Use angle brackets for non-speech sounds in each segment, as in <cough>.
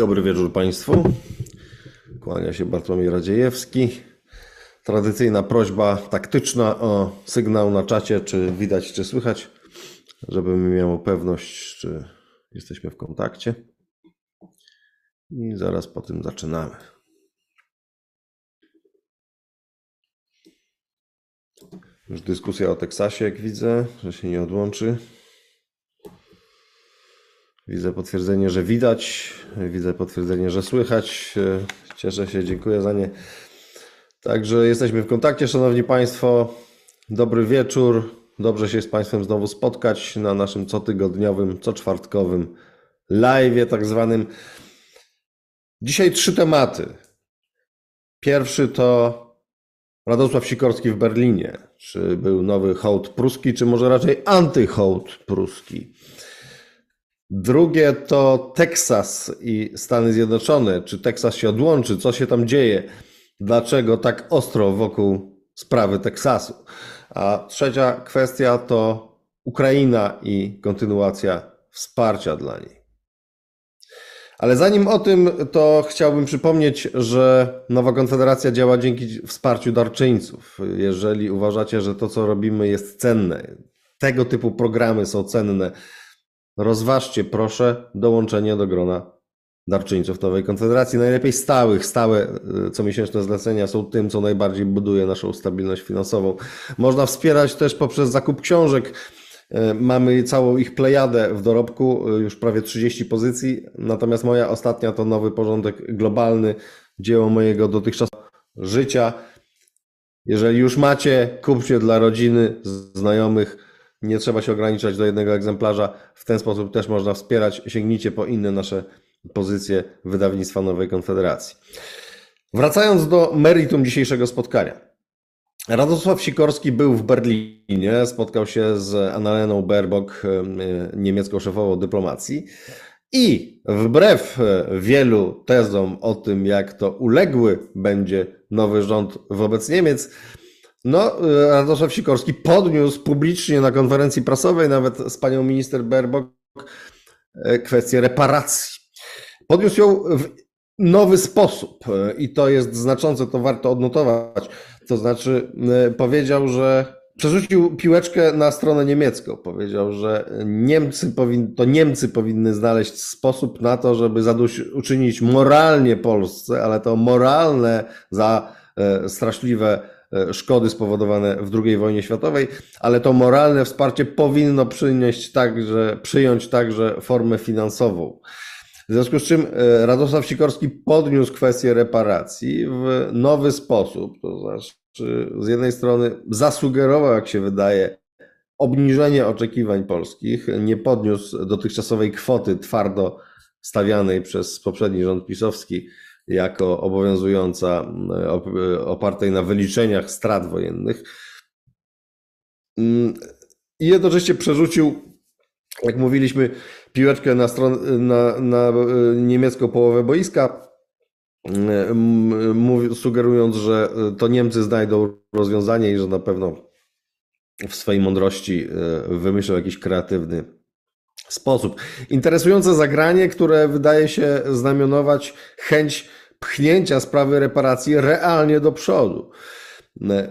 Dobry wieczór Państwu. Kłania się Bartłomiej Radziejewski. Tradycyjna prośba taktyczna o sygnał na czacie, czy widać, czy słychać, żebym miał pewność, czy jesteśmy w kontakcie. I zaraz po tym zaczynamy. Już dyskusja o Teksasie, jak widzę, że się nie odłączy. Widzę potwierdzenie, że widać. Widzę potwierdzenie, że słychać. Cieszę się, dziękuję za nie. Także jesteśmy w kontakcie, Szanowni Państwo. Dobry wieczór. Dobrze się z Państwem znowu spotkać na naszym cotygodniowym, coczwartkowym live, tak zwanym. Dzisiaj trzy tematy. Pierwszy to Radosław Sikorski w Berlinie. Czy był nowy hołd pruski, czy może raczej antyhołd pruski? Drugie to Teksas i Stany Zjednoczone. Czy Teksas się odłączy? Co się tam dzieje? Dlaczego tak ostro wokół sprawy Teksasu? A trzecia kwestia to Ukraina i kontynuacja wsparcia dla niej. Ale zanim o tym, to chciałbym przypomnieć, że Nowa Konfederacja działa dzięki wsparciu darczyńców. Jeżeli uważacie, że to, co robimy, jest cenne, tego typu programy są cenne, rozważcie proszę dołączenie do grona darczyńców Nowej Konfederacji. Najlepiej stałych, stałe y, comiesięczne zlecenia są tym, co najbardziej buduje naszą stabilność finansową. Można wspierać też poprzez zakup książek. Y, mamy całą ich plejadę w dorobku, y, już prawie 30 pozycji. Natomiast moja ostatnia to nowy porządek globalny, dzieło mojego dotychczasowego życia. Jeżeli już macie, kupcie dla rodziny, znajomych nie trzeba się ograniczać do jednego egzemplarza. W ten sposób też można wspierać. Sięgnijcie po inne nasze pozycje wydawnictwa Nowej Konfederacji. Wracając do meritum dzisiejszego spotkania. Radosław Sikorski był w Berlinie, spotkał się z Annaleną Baerbock, e, niemiecką szefową dyplomacji. I wbrew wielu tezom o tym, jak to uległy będzie nowy rząd wobec Niemiec, no, Radosław Sikorski podniósł publicznie na konferencji prasowej, nawet z panią minister Baerbock, e, kwestię reparacji. Podniósł ją w nowy sposób e, i to jest znaczące, to warto odnotować. To znaczy, e, powiedział, że przerzucił piłeczkę na stronę niemiecką. Powiedział, że Niemcy powin, to Niemcy powinny znaleźć sposób na to, żeby zadośćuczynić moralnie Polsce, ale to moralne za straszliwe E, szkody spowodowane w II wojnie światowej, ale to moralne wsparcie powinno przynieść także, przyjąć także formę finansową. W związku z czym e, Radosław Sikorski podniósł kwestię reparacji w nowy sposób. To znaczy, z jednej strony zasugerował, jak się wydaje, obniżenie oczekiwań polskich, nie podniósł dotychczasowej kwoty twardo stawianej przez poprzedni rząd pisowski jako obowiązująca, e, opartej na wyliczeniach strat wojennych. Mm, I jednocześnie przerzucił, jak mówiliśmy, piłeczkę na, na, na e, niemiecką połowę boiska, e, sugerując, że to Niemcy znajdą rozwiązanie i że na pewno w swojej mądrości wymyślą jakiś kreatywny sposób. Interesujące zagranie, które wydaje się znamionować chęć pchnięcia sprawy reparacji realnie do przodu.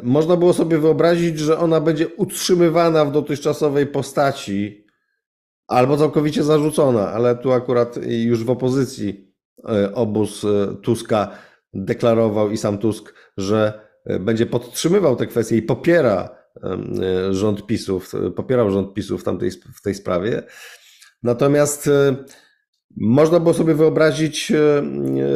Można było sobie wyobrazić, że ona będzie utrzymywana w dotychczasowej postaci albo całkowicie zarzucona, ale tu akurat już w opozycji e, obóz e, Tuska deklarował i sam Tusk, że e, będzie podtrzymywał te kwestie i popiera rząd PiSów, popierał rząd PiSów w, tamtej, w tej sprawie. Natomiast można było sobie wyobrazić e,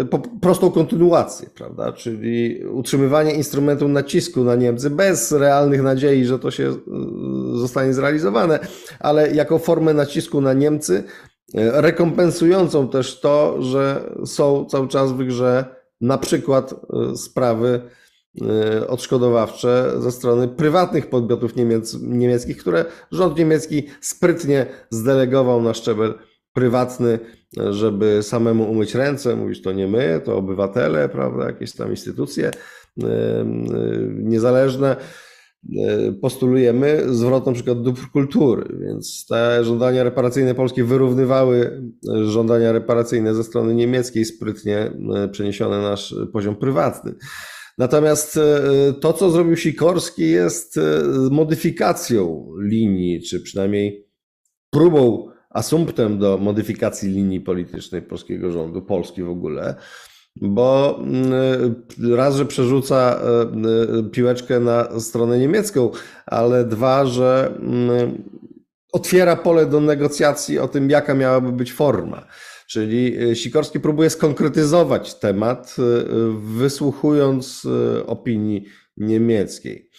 e, prostą kontynuację, prawda? Czyli utrzymywanie instrumentu nacisku na Niemcy bez realnych nadziei, że to się e, zostanie zrealizowane, ale jako formę nacisku na Niemcy, rekompensującą też to, że są cały czas w grze na przykład sprawy odszkodowawcze ze strony prywatnych podmiotów niemiec, niemieckich, które rząd niemiecki sprytnie zdelegował na szczebel prywatny, żeby samemu umyć ręce, mówić to nie my, to obywatele, prawda, jakieś tam instytucje niezależne. postulujemy zwrot na przykład dóbr kultury, więc te żądania reparacyjne Polski wyrównywały żądania reparacyjne ze strony niemieckiej, sprytnie przeniesione na nasz poziom prywatny. Natomiast to, co zrobił Sikorski, jest modyfikacją linii, czy przynajmniej próbą, asumptem do modyfikacji linii politycznej polskiego rządu, Polski w ogóle bo mm, raz, że przerzuca e, e, piłeczkę na stronę niemiecką, ale dwa, że mm, otwiera pole do negocjacji o tym, jaka miałaby być forma. Czyli e, Sikorski próbuje skonkretyzować temat, wysłuchując opinii niemieckiej.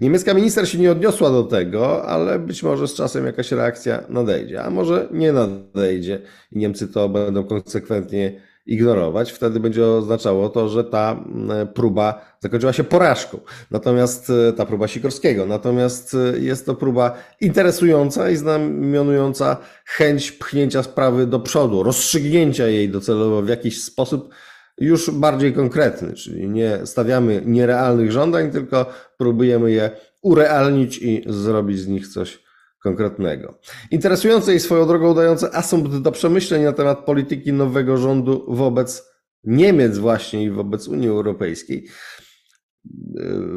Niemiecka minister się nie odniosła do tego, ale być może z czasem jakaś reakcja nadejdzie, a może nie nadejdzie i Niemcy to będą konsekwentnie ignorować, wtedy będzie oznaczało to, że ta mm, próba zakończyła się porażką. Natomiast e, ta próba Sikorskiego, natomiast e, jest to próba interesująca i znamionująca chęć pchnięcia sprawy do przodu, rozstrzygnięcia jej docelowo w jakiś sposób już bardziej konkretny, czyli nie stawiamy nierealnych żądań, tylko próbujemy je urealnić i zrobić z nich coś konkretnego. Interesujące i swoją drogą dające asumpt do przemyśleń na temat polityki nowego rządu wobec Niemiec właśnie i wobec Unii Europejskiej.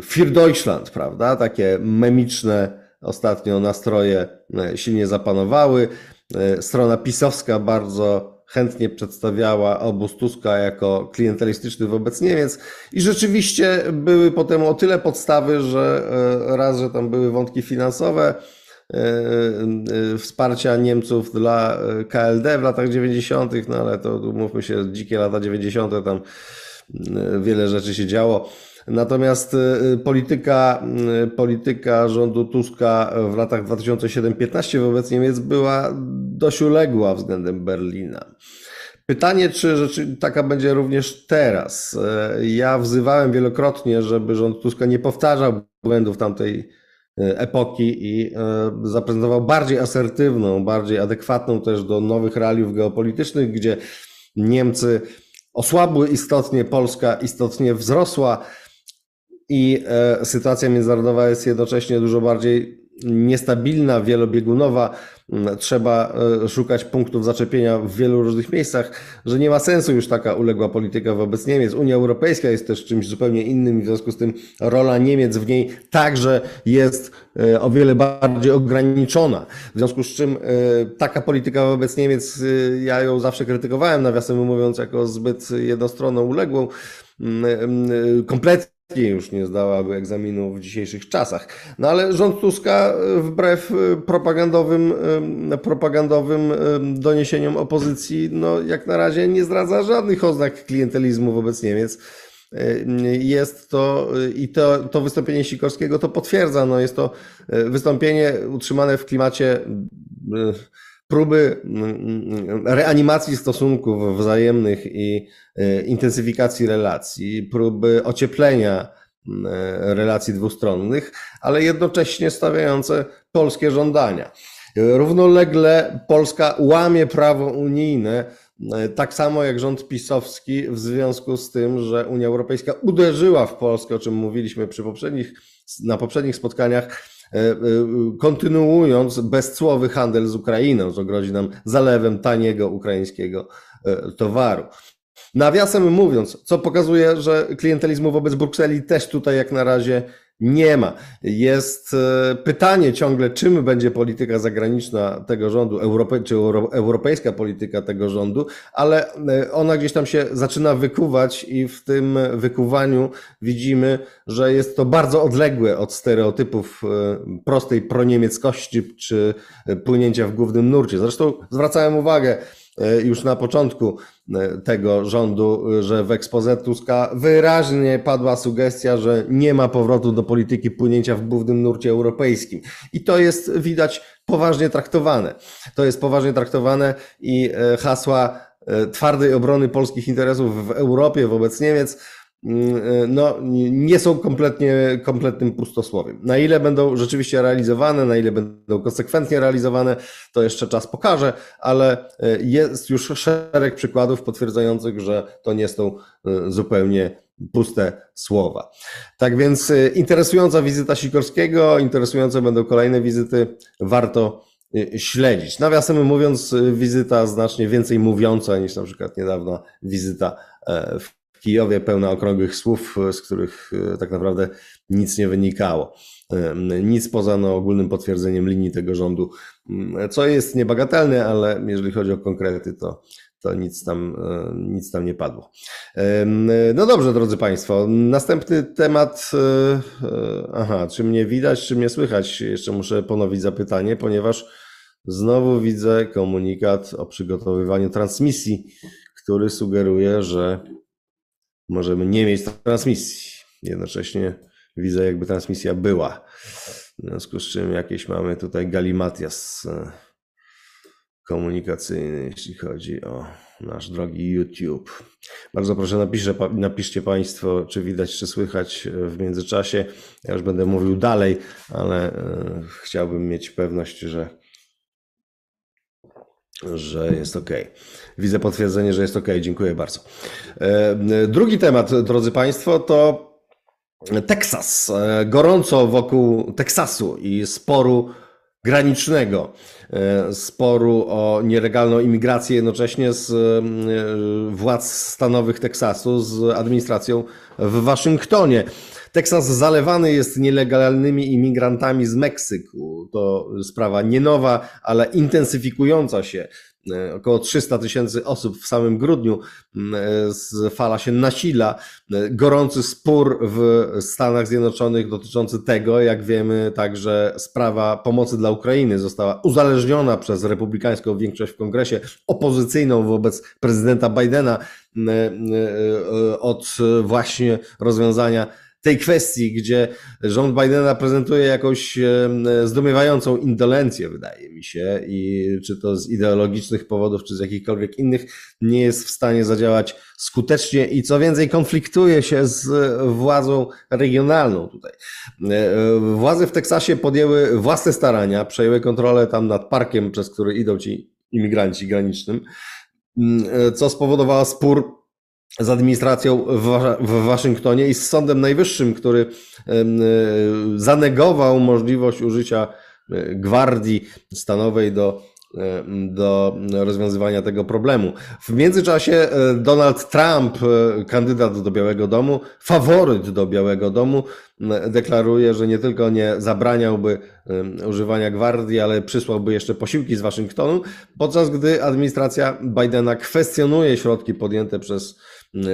Für Deutschland, prawda? Takie memiczne ostatnio nastroje e, silnie zapanowały. E, strona pisowska bardzo chętnie przedstawiała obóz Tuska jako klientelistyczny wobec Niemiec i rzeczywiście były potem o tyle podstawy, że e, raz, że tam były wątki finansowe, E, e, wsparcia Niemców dla KLD w latach 90., no ale to mówmy się, dzikie lata 90., tam wiele rzeczy się działo. Natomiast polityka, polityka rządu Tuska w latach 2007-15 wobec Niemiec była dość uległa względem Berlina. Pytanie, czy rzeczy, taka będzie również teraz. Ja wzywałem wielokrotnie, żeby rząd Tuska nie powtarzał błędów tamtej epoki i zaprezentował bardziej asertywną, bardziej adekwatną też do nowych realiów geopolitycznych, gdzie Niemcy osłabły istotnie, Polska istotnie wzrosła i e, sytuacja międzynarodowa jest jednocześnie dużo bardziej niestabilna, wielobiegunowa, mm, trzeba e, szukać punktów zaczepienia w wielu różnych miejscach, że nie ma sensu już taka uległa polityka wobec Niemiec. Unia Europejska jest też czymś zupełnie innym w związku z tym rola Niemiec w niej także jest e, o wiele bardziej ograniczona. W związku z czym e, taka polityka wobec Niemiec, ja ją zawsze krytykowałem, nawiasem mówiąc, jako zbyt jednostronną, uległą, mm, mm, kompletnie już nie zdałaby egzaminu w dzisiejszych czasach. No ale rząd Tuska e, wbrew e, propagandowym, e, propagandowym doniesieniom opozycji, no jak na razie nie zdradza żadnych oznak klientelizmu wobec Niemiec. Jest to i to, to wystąpienie Sikorskiego to potwierdza. No jest to wystąpienie utrzymane w klimacie próby reanimacji stosunków wzajemnych i e, intensyfikacji relacji, próby ocieplenia e, relacji dwustronnych, ale jednocześnie stawiające polskie żądania. Równolegle Polska łamie prawo unijne, e, tak samo jak rząd pisowski, w związku z tym, że Unia Europejska uderzyła w Polskę, o czym mówiliśmy przy poprzednich, na poprzednich spotkaniach, kontynuując bezcłowy handel z Ukrainą, co grozi nam zalewem taniego ukraińskiego e, towaru. Nawiasem mówiąc, co pokazuje, że klientelizmu wobec Brukseli też tutaj jak na razie nie ma. Jest e, pytanie ciągle, czym będzie polityka zagraniczna tego rządu, czy europejska polityka tego rządu, ale e, ona gdzieś tam się zaczyna wykuwać i w tym wykuwaniu widzimy, że jest to bardzo odległe od stereotypów e, prostej proniemieckości czy płynięcia w głównym nurcie. Zresztą zwracałem uwagę, już na początku tego rządu, że w ekspoze Tuska wyraźnie padła sugestia, że nie ma powrotu do polityki płynięcia w głównym nurcie europejskim. I to jest widać poważnie traktowane. To jest poważnie traktowane i e, hasła twardej obrony polskich interesów w Europie wobec Niemiec e, no, nie są kompletnie, kompletnym pustosłowiem. Na ile będą rzeczywiście realizowane, na ile będą konsekwentnie realizowane, to jeszcze czas pokaże, ale e, jest już szereg przykładów potwierdzających, że to nie są e, zupełnie puste słowa. Tak więc interesująca wizyta Sikorskiego, interesujące będą kolejne wizyty, warto śledzić. Nawiasem mówiąc, wizyta znacznie więcej mówiąca niż na przykład niedawna wizyta w Kijowie, pełna okrągłych słów, z których tak naprawdę nic nie wynikało. Nic poza no, ogólnym potwierdzeniem linii tego rządu, co jest niebagatelne, ale jeżeli chodzi o konkrety, to, to nic, tam, e, nic tam nie padło. No dobrze, drodzy Państwo, następny temat. E, e, aha, czy mnie widać, czy mnie słychać? Jeszcze muszę ponowić zapytanie, ponieważ znowu widzę komunikat o przygotowywaniu transmisji, który sugeruje, że możemy nie mieć transmisji. Jednocześnie widzę, jakby transmisja była. W związku z czym jakieś mamy tutaj galimatias e, komunikacyjny, jeśli chodzi o nasz drogi YouTube. Bardzo proszę, napiszę, napiszcie Państwo, czy widać, czy słychać w międzyczasie. Ja już będę mówił dalej, ale e, chciałbym mieć pewność, że, że jest ok. Widzę potwierdzenie, że jest ok. Dziękuję bardzo. E, drugi temat, drodzy Państwo, to Teksas. E, gorąco wokół Teksasu i sporu granicznego, e, sporu o nielegalną imigrację jednocześnie z e, władz stanowych Teksasu z administracją w Waszyngtonie. Teksas zalewany jest nielegalnymi imigrantami z Meksyku. To sprawa nie nowa, ale intensyfikująca się. E, około 300 tysięcy osób w samym grudniu e, fala się nasila. E, gorący spór w Stanach Zjednoczonych dotyczący tego, jak wiemy, także sprawa pomocy dla Ukrainy została uzależniona przez republikańską większość w kongresie, opozycyjną wobec prezydenta Bidena od właśnie rozwiązania tej kwestii, gdzie rząd Bidena prezentuje jakąś zdumiewającą indolencję, wydaje mi się, i czy to z ideologicznych powodów, czy z jakichkolwiek innych, nie jest w stanie zadziałać skutecznie i co więcej, konfliktuje się z władzą regionalną tutaj. E, władze w Teksasie podjęły własne starania, przejęły kontrolę tam nad parkiem, przez który idą ci imigranci granicznym, e, co spowodowało spór z administracją w Waszyngtonie i z Sądem Najwyższym, który e, zanegował możliwość użycia e, gwardii stanowej do, e, do rozwiązywania tego problemu. W międzyczasie Donald Trump, kandydat do Białego Domu, faworyt do Białego Domu, deklaruje, że nie tylko nie zabraniałby używania gwardii, ale przysłałby jeszcze posiłki z Waszyngtonu, podczas gdy administracja Bidena kwestionuje środki podjęte przez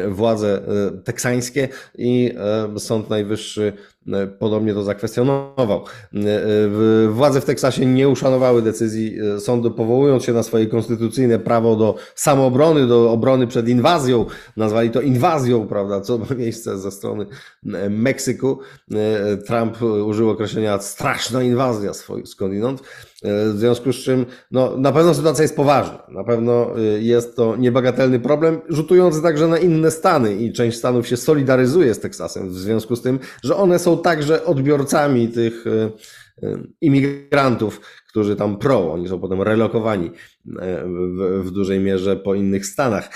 władze e, teksańskie i e, Sąd Najwyższy e, podobnie to zakwestionował. Władze w Teksasie nie uszanowały decyzji sądu, powołując się na swoje konstytucyjne prawo do samoobrony, do obrony przed inwazją. Nazwali to inwazją, prawda, co ma miejsce ze strony Meksyku. Trump użył określenia straszna inwazja skądinąd. W związku z czym, no, na pewno sytuacja jest poważna. Na pewno jest to niebagatelny problem, rzutujący także na inne stany i część stanów się solidaryzuje z Teksasem w związku z tym, że one są także odbiorcami tych e, e, imigrantów, którzy tam pro, oni są potem relokowani e, w, w dużej mierze po innych stanach.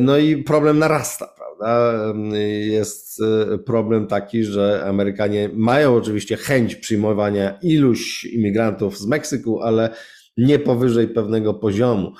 No i problem narasta, prawda? Jest problem taki, że Amerykanie mają oczywiście chęć przyjmowania iluś imigrantów z Meksyku, ale nie powyżej pewnego poziomu.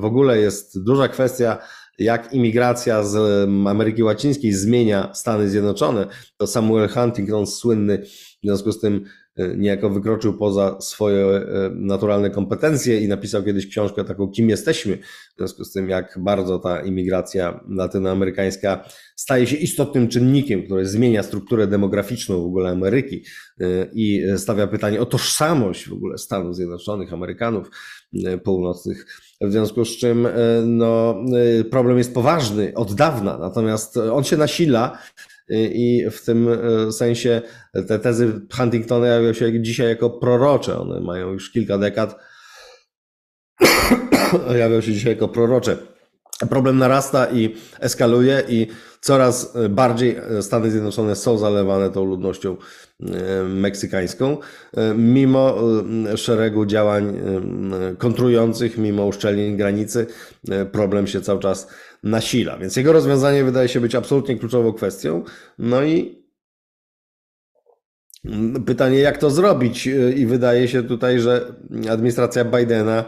W ogóle jest duża kwestia jak imigracja z Ameryki Łacińskiej zmienia Stany Zjednoczone, to Samuel Huntington słynny w związku z tym e, niejako wykroczył poza swoje e, naturalne kompetencje i napisał kiedyś książkę taką Kim jesteśmy, w związku z tym jak bardzo ta imigracja latynoamerykańska staje się istotnym czynnikiem, który zmienia strukturę demograficzną w ogóle Ameryki e, i stawia pytanie o tożsamość w ogóle Stanów Zjednoczonych, Amerykanów północnych. W związku z czym no, problem jest poważny od dawna, natomiast on się nasila i w tym e, sensie te tezy Huntingtona jawią się dzisiaj jako prorocze. One mają już kilka dekad. <coughs> jawią się dzisiaj jako prorocze. Problem narasta i eskaluje i coraz bardziej Stany Zjednoczone są zalewane tą ludnością e, meksykańską, e, mimo szeregu działań kontrujących, mimo uszczelnień granicy, problem się cały czas nasila. Więc jego rozwiązanie wydaje się być absolutnie kluczową kwestią. No i pytanie, jak to zrobić? I wydaje się tutaj, że administracja Bidena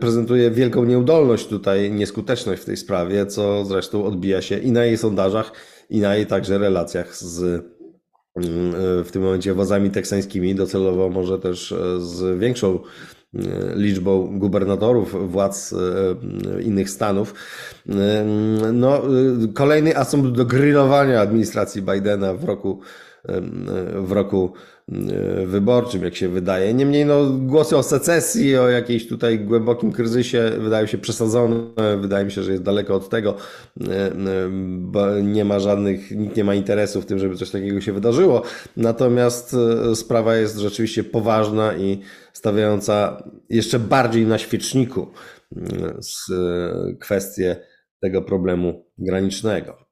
prezentuje wielką nieudolność tutaj, nieskuteczność w tej sprawie, co zresztą odbija się i na jej sondażach, i na jej także relacjach z w tym momencie wozami teksańskimi, docelowo może też z większą liczbą gubernatorów, władz innych stanów. No, kolejny asumpt do grillowania administracji Bidena w roku w roku e, wyborczym, jak się wydaje. Niemniej no, głosy o secesji, o jakiejś tutaj głębokim kryzysie wydają się przesadzone. Wydaje mi się, że jest daleko od tego. E, e, nie ma żadnych, nikt nie ma interesu w tym, żeby coś takiego się wydarzyło. Natomiast sprawa jest rzeczywiście poważna i stawiająca jeszcze bardziej na świeczniku kwestię tego problemu granicznego.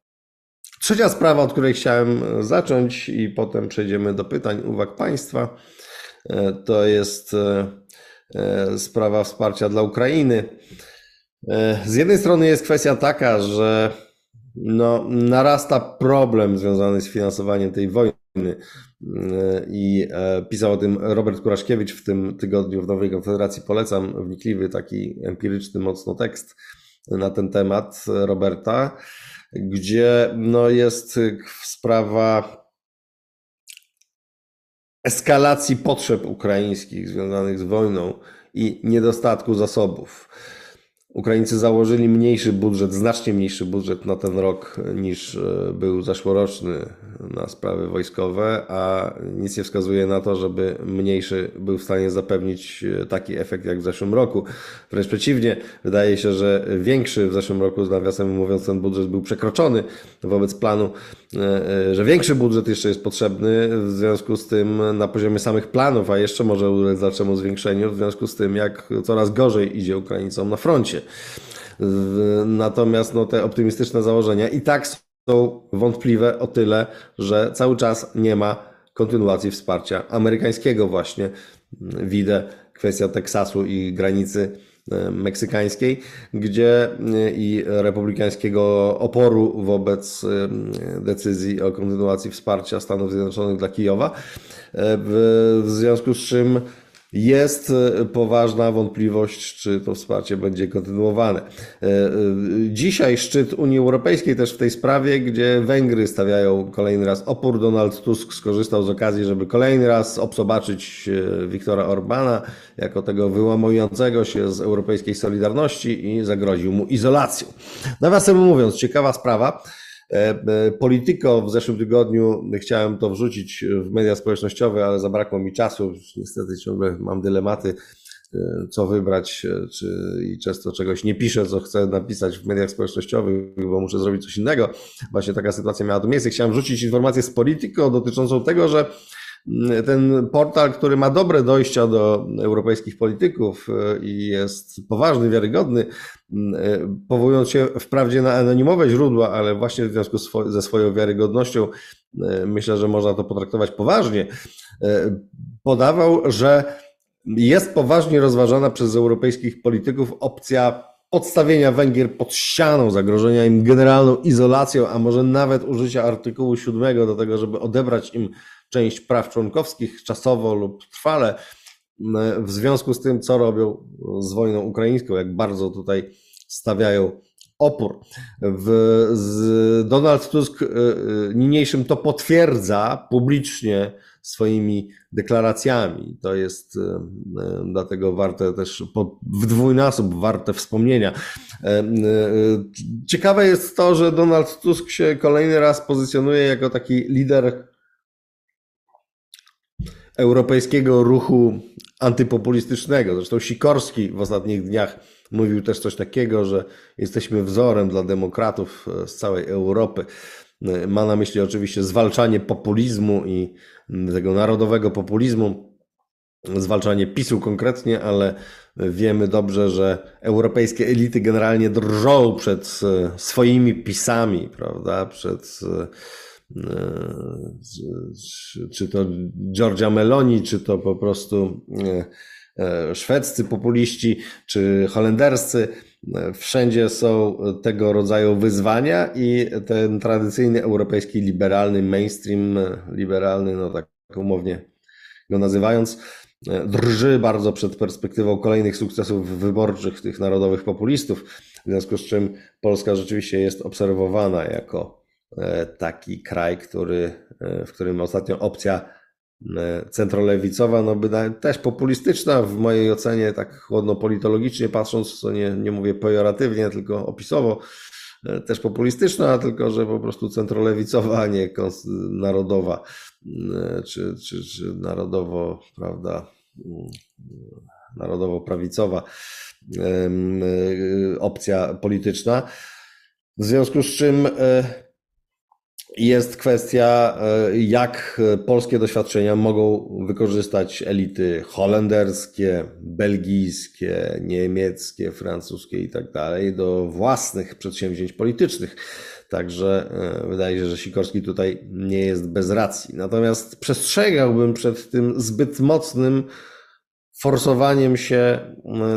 Trzecia sprawa, od której chciałem e, zacząć, i potem przejdziemy do pytań, uwag Państwa, e, to jest e, sprawa wsparcia dla Ukrainy. Z jednej strony jest kwestia taka, że no, narasta problem związany z finansowaniem tej wojny. I pisał o tym Robert Kuraszkiewicz w tym tygodniu w Nowej Konfederacji. Polecam wnikliwy, taki empiryczny mocno tekst na ten temat Roberta gdzie no, jest sprawa eskalacji potrzeb ukraińskich związanych z wojną i niedostatku zasobów. Ukraińcy założyli mniejszy budżet, znacznie mniejszy budżet na ten rok niż e, był zeszłoroczny na sprawy wojskowe, a nic nie wskazuje na to, żeby mniejszy był w stanie zapewnić e, taki efekt jak w zeszłym roku. Wręcz przeciwnie, wydaje się, że większy w zeszłym roku, z nawiasem mówiąc, ten budżet był przekroczony wobec planu, e, że większy budżet jeszcze jest potrzebny w związku z tym na poziomie samych planów, a jeszcze może ulec dalszemu zwiększeniu w związku z tym, jak coraz gorzej idzie Ukraińcom na froncie. Natomiast no, te optymistyczne założenia i tak są wątpliwe o tyle, że cały czas nie ma kontynuacji wsparcia amerykańskiego właśnie. Widzę kwestia Teksasu i granicy e, meksykańskiej, gdzie e, i republikańskiego oporu wobec e, decyzji o kontynuacji wsparcia Stanów Zjednoczonych dla Kijowa, w związku z czym jest e, poważna wątpliwość, czy to wsparcie będzie kontynuowane. E, e, dzisiaj szczyt Unii Europejskiej też w tej sprawie, gdzie Węgry stawiają kolejny raz opór. Donald Tusk skorzystał z okazji, żeby kolejny raz obsobaczyć Viktora Orbana jako tego wyłamującego się z europejskiej solidarności i zagroził mu izolacją. Nawiasem mówiąc, ciekawa sprawa. E, e, Polityko w zeszłym tygodniu chciałem to wrzucić w media społecznościowe, ale zabrakło mi czasu. Niestety ciągle mam dylematy, e, co wybrać, czy i często czegoś nie piszę, co chcę napisać w mediach społecznościowych, bo muszę zrobić coś innego. Właśnie taka sytuacja miała tu miejsce. Chciałem wrzucić informację z Polityko dotyczącą tego, że ten portal, który ma dobre dojścia do europejskich polityków e, i jest poważny, wiarygodny, e, powołując się wprawdzie na anonimowe źródła, ale właśnie w związku ze swoją wiarygodnością, e, myślę, że można to potraktować poważnie, podawał, że jest poważnie rozważana przez europejskich polityków opcja podstawienia Węgier pod ścianą, zagrożenia im generalną izolacją, a może nawet użycia artykułu 7 do tego, żeby odebrać im część praw członkowskich czasowo lub trwale w związku z tym, co robią z wojną ukraińską, jak bardzo tutaj stawiają opór. W, z Donald Tusk y, y, niniejszym to potwierdza publicznie swoimi deklaracjami. To jest y, dlatego warte też w dwójnasób warte wspomnienia. Ciekawe jest to, że Donald Tusk się kolejny raz pozycjonuje jako taki lider europejskiego ruchu antypopulistycznego. Zresztą Sikorski w ostatnich dniach mówił też coś takiego, że jesteśmy wzorem dla demokratów e, z całej Europy. E, ma na myśli oczywiście zwalczanie populizmu i tego narodowego populizmu, zwalczanie PiSu konkretnie, ale wiemy dobrze, że europejskie elity generalnie drżą przed e, swoimi pisami, prawda, przed czy to Giorgia Meloni, czy to po prostu e, szwedzcy populiści czy holenderscy. Wszędzie są tego rodzaju wyzwania i ten tradycyjny europejski liberalny mainstream, liberalny, no tak umownie go nazywając, drży bardzo przed perspektywą kolejnych sukcesów wyborczych tych narodowych populistów, w związku z czym Polska rzeczywiście jest obserwowana jako e, taki kraj, który, e, w którym ostatnio opcja e, centrolewicowa, no by też populistyczna w mojej ocenie, tak chłodno politologicznie patrząc, co nie, nie mówię pejoratywnie, tylko opisowo, też populistyczna, tylko że po prostu centrolewicowa, a nie narodowa, czy, czy, czy narodowo, prawda, narodowo-prawicowa opcja polityczna. W związku z czym e, jest kwestia, e, jak polskie doświadczenia mogą wykorzystać elity holenderskie, belgijskie, niemieckie, francuskie i tak dalej do własnych przedsięwzięć politycznych. Także e, wydaje się, że Sikorski tutaj nie jest bez racji. Natomiast przestrzegałbym przed tym zbyt mocnym forsowaniem się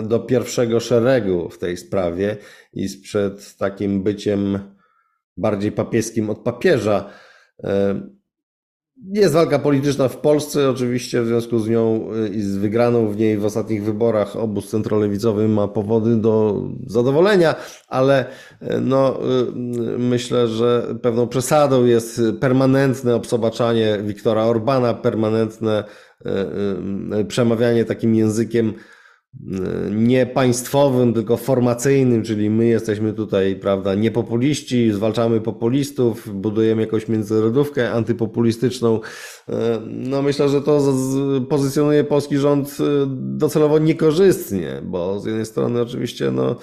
do pierwszego szeregu w tej sprawie i przed takim byciem bardziej papieskim od papieża. E, jest walka polityczna w Polsce, oczywiście w związku z nią y, i z wygraną w niej w ostatnich wyborach obóz centrolewicowy ma powody do zadowolenia, ale y, no, myślę, że pewną przesadą jest permanentne obsobaczanie Wiktora Orbana, permanentne przemawianie takim językiem nie państwowym, tylko formacyjnym, czyli my jesteśmy tutaj, prawda, nie populiści, zwalczamy populistów, budujemy jakąś międzynarodówkę antypopulistyczną. E, no myślę, że to pozycjonuje polski rząd e, docelowo niekorzystnie, bo z jednej strony oczywiście no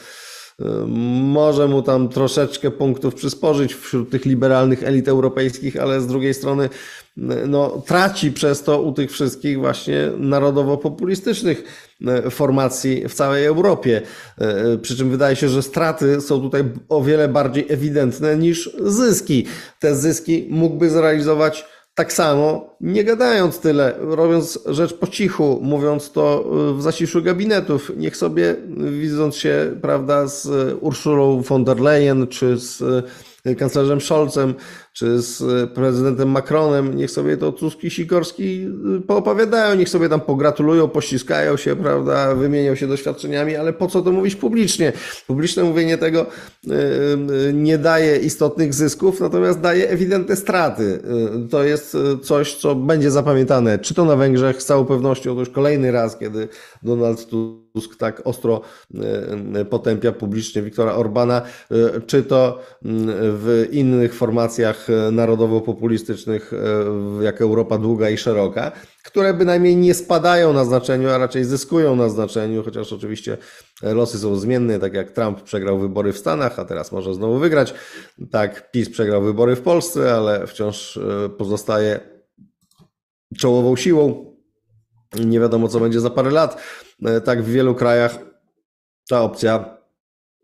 może mu tam troszeczkę punktów przysporzyć wśród tych liberalnych elit europejskich, ale z drugiej strony no, traci przez to u tych wszystkich właśnie narodowo-populistycznych e, formacji w całej Europie. Przy czym wydaje się, że straty są tutaj o wiele bardziej ewidentne niż zyski. Te zyski mógłby zrealizować tak samo, nie gadając tyle, robiąc rzecz po cichu, mówiąc to w zaciszu gabinetów. Niech sobie, widząc się, prawda, z Urszulą von der Leyen czy z kanclerzem Scholzem, czy z prezydentem Macronem, niech sobie to Tusk i Sikorski y, poopowiadają, niech sobie tam pogratulują, pościskają się, prawda, wymienią się doświadczeniami, ale po co to mówić publicznie? Publiczne mówienie tego y, nie daje istotnych zysków, natomiast daje ewidentne straty. To jest coś, co będzie zapamiętane, czy to na Węgrzech, z całą pewnością to już kolejny raz, kiedy Donald Tusk tak ostro potępia publicznie Wiktora Orbana, czy to w innych formacjach narodowo-populistycznych, e, jak Europa długa i szeroka, które bynajmniej nie spadają na znaczeniu, a raczej zyskują na znaczeniu, chociaż oczywiście losy są zmienne, tak jak Trump przegrał wybory w Stanach, a teraz może znowu wygrać. Tak, PiS przegrał wybory w Polsce, ale wciąż e, pozostaje czołową siłą. Nie wiadomo, co będzie za parę lat. E, tak w wielu krajach ta opcja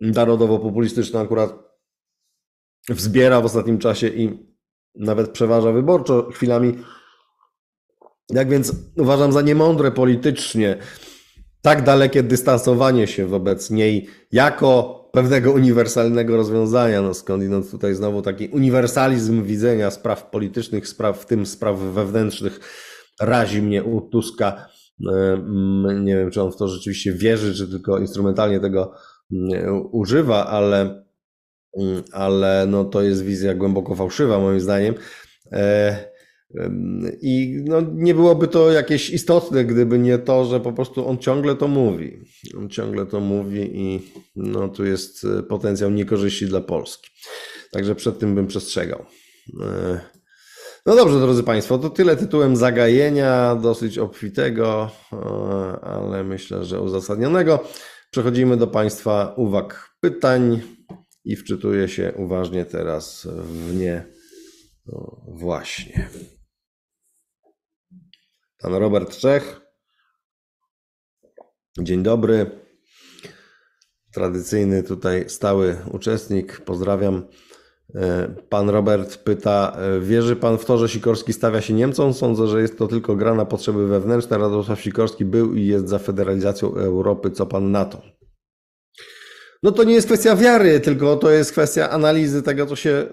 narodowo-populistyczna akurat wzbiera w ostatnim czasie i nawet przeważa wyborczo chwilami. Jak więc uważam za niemądre politycznie tak dalekie dystansowanie się wobec niej jako pewnego uniwersalnego rozwiązania. No skądinąd tutaj znowu taki uniwersalizm widzenia spraw politycznych, spraw, w tym spraw wewnętrznych, razi mnie u Tuska. Nie wiem, czy on w to rzeczywiście wierzy, czy tylko instrumentalnie tego używa, ale Mm, ale no to jest wizja głęboko fałszywa moim zdaniem. E, I no, nie byłoby to jakieś istotne, gdyby nie to, że po prostu on ciągle to mówi. On ciągle to mówi i no, tu jest e, potencjał niekorzyści dla Polski. Także przed tym bym przestrzegał. E, no dobrze, drodzy Państwo, to tyle tytułem zagajenia, dosyć obfitego, ale myślę, że uzasadnionego. Przechodzimy do Państwa uwag, pytań i wczytuję się uważnie teraz w nie. No właśnie. Pan Robert Czech. Dzień dobry. Tradycyjny tutaj stały uczestnik. Pozdrawiam. Pan Robert pyta, wierzy pan w to, że Sikorski stawia się Niemcom? Sądzę, że jest to tylko gra na potrzeby wewnętrzne. Radosław Sikorski był i jest za federalizacją Europy. Co pan na to? No to nie jest kwestia wiary, tylko to jest kwestia analizy tego, co się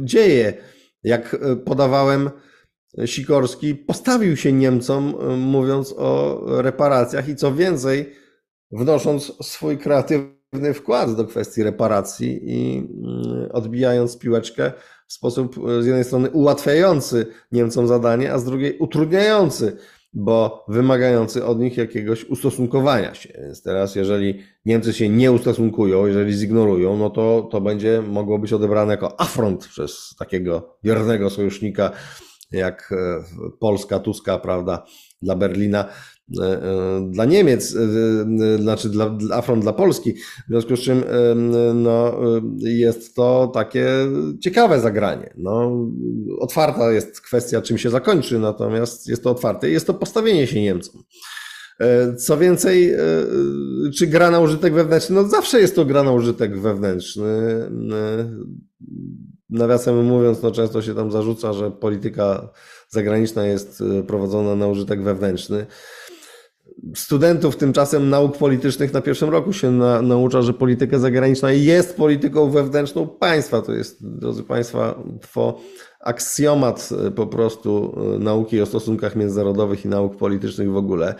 dzieje. Jak podawałem, Sikorski postawił się Niemcom, mówiąc o reparacjach i co więcej, wnosząc swój kreatywny wkład do kwestii reparacji i odbijając piłeczkę w sposób z jednej strony ułatwiający Niemcom zadanie, a z drugiej utrudniający, bo wymagający od nich jakiegoś ustosunkowania się. Więc teraz, jeżeli Niemcy się nie ustosunkują, jeżeli zignorują, no to to będzie mogło być odebrane jako afront przez takiego wiernego sojusznika jak e, Polska, Tuska, prawda, dla Berlina, dla Niemiec, znaczy dla, dla dla Polski. W związku z czym no, jest to takie ciekawe zagranie. No, otwarta jest kwestia, czym się zakończy, natomiast jest to otwarte i jest to postawienie się Niemcom. Co więcej, czy gra na użytek wewnętrzny? No zawsze jest to gra na użytek wewnętrzny. Nawiasem mówiąc, no często się tam zarzuca, że polityka zagraniczna jest e, prowadzona na użytek wewnętrzny. Studentów tymczasem nauk politycznych na pierwszym roku się na, naucza, że polityka zagraniczna jest polityką wewnętrzną państwa. To jest, drodzy Państwo, aksjomat e, po prostu e, nauki o stosunkach międzynarodowych i nauk politycznych w ogóle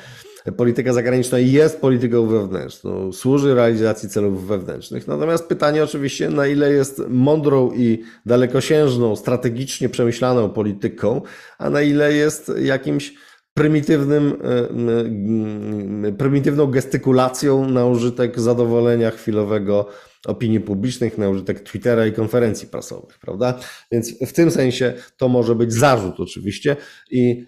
polityka zagraniczna jest polityką wewnętrzną, służy realizacji celów wewnętrznych. Natomiast pytanie oczywiście, na ile jest mądrą i dalekosiężną, strategicznie przemyślaną polityką, a na ile jest jakimś prymitywnym, e, prymitywną gestykulacją na użytek zadowolenia chwilowego opinii publicznych, na użytek Twittera i konferencji prasowych, prawda? Więc w tym sensie to może być zarzut oczywiście i